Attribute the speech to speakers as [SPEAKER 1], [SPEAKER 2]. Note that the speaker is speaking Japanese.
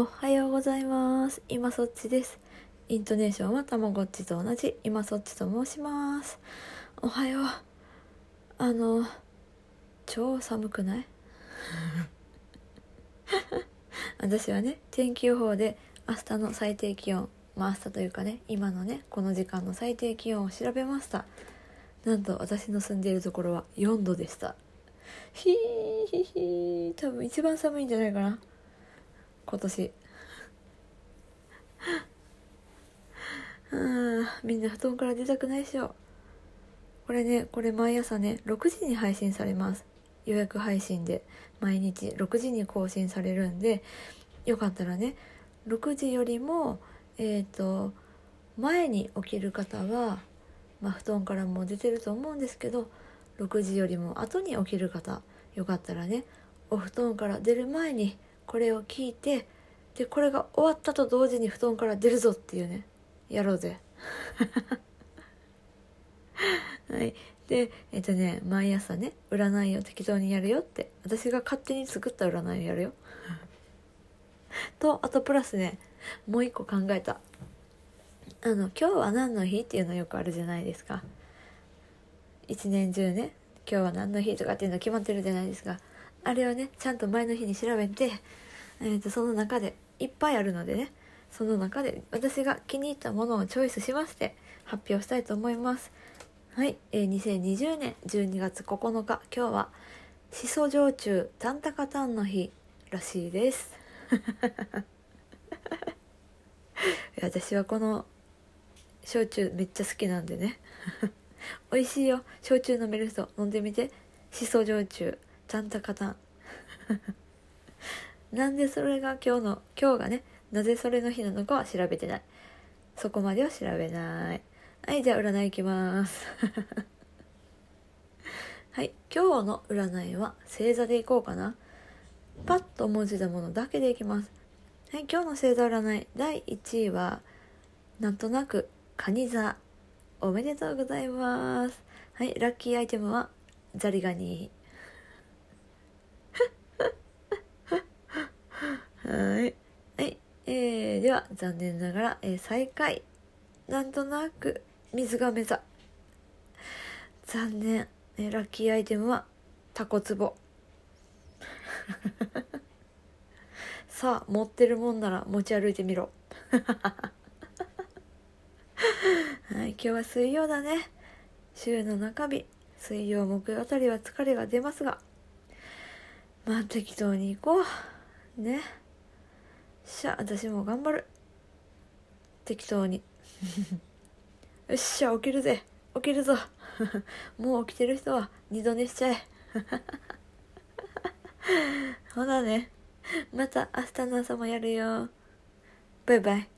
[SPEAKER 1] おはようございます。今そっちです。イントネーションはたまごっちと同じ。今そっちと申します。おはよう。あの超寒くない？私はね天気予報で明日の最低気温まあ明日というかね今のねこの時間の最低気温を調べました。なんと私の住んでいるところは4度でした。ひーひひ多分一番寒いんじゃないかな。今年。あみんな布団から出たくないでしょ。これねこれ毎朝ね6時に配信されます。予約配信で。毎日6時に更新されるんでよかったらね6時よりもえっ、ー、と前に起きる方は、まあ、布団からも出てると思うんですけど6時よりも後に起きる方よかったらねお布団から出る前にこれを聞いてでこれが終わったと同時に布団から出るぞっていうね。やろうぜ。はい。でえっとね毎朝ね占いを適当にやるよって私が勝手に作った占いをやるよ。とあとプラスねもう一個考えた。あの今日は何の日っていうのよくあるじゃないですか。一年中ね今日は何の日とかっていうの決まってるじゃないですか。あれをねちゃんと前の日に調べて、えーと、その中でいっぱいあるのでねその中で私が気に入ったものをチョイスしまして発表したいと思います。はい、えー、2020年12月9日今日はしそ焼酎タンタカタンの日らしいです。私はこの焼酎めっちゃ好きなんでね。美味しいよ。焼酎飲める人飲んでみて。しそ焼酎ちゃんとカタンなんでそれが今日の今日がねなぜそれの日なのかは調べてない。そこまでは調べない。はいじゃあ占いいきます。はい今日の占いは星座でいこうかな。パッと文字だものだけでいきます。はい今日の星座占い第1位はなんとなく蟹座。おめでとうございます。はいラッキーアイテムはザリガニはい。はい。えー、では、残念ながら、えー、最下位。なんとなく、水亀座。残念。えー、ラッキーアイテムは、タコツボ。さあ、持ってるもんなら持ち歩いてみろ。はい、今日は水曜だね。週の中日、水曜、木曜あたりは疲れが出ますが、まあ適当に行こう。ね。しゃ私も頑張る。適当に。よっしゃ起きるぜ。起きるぞ。もう起きてる人は二度寝しちゃえ。ほなね。また明日の朝もやるよ。バイバイ。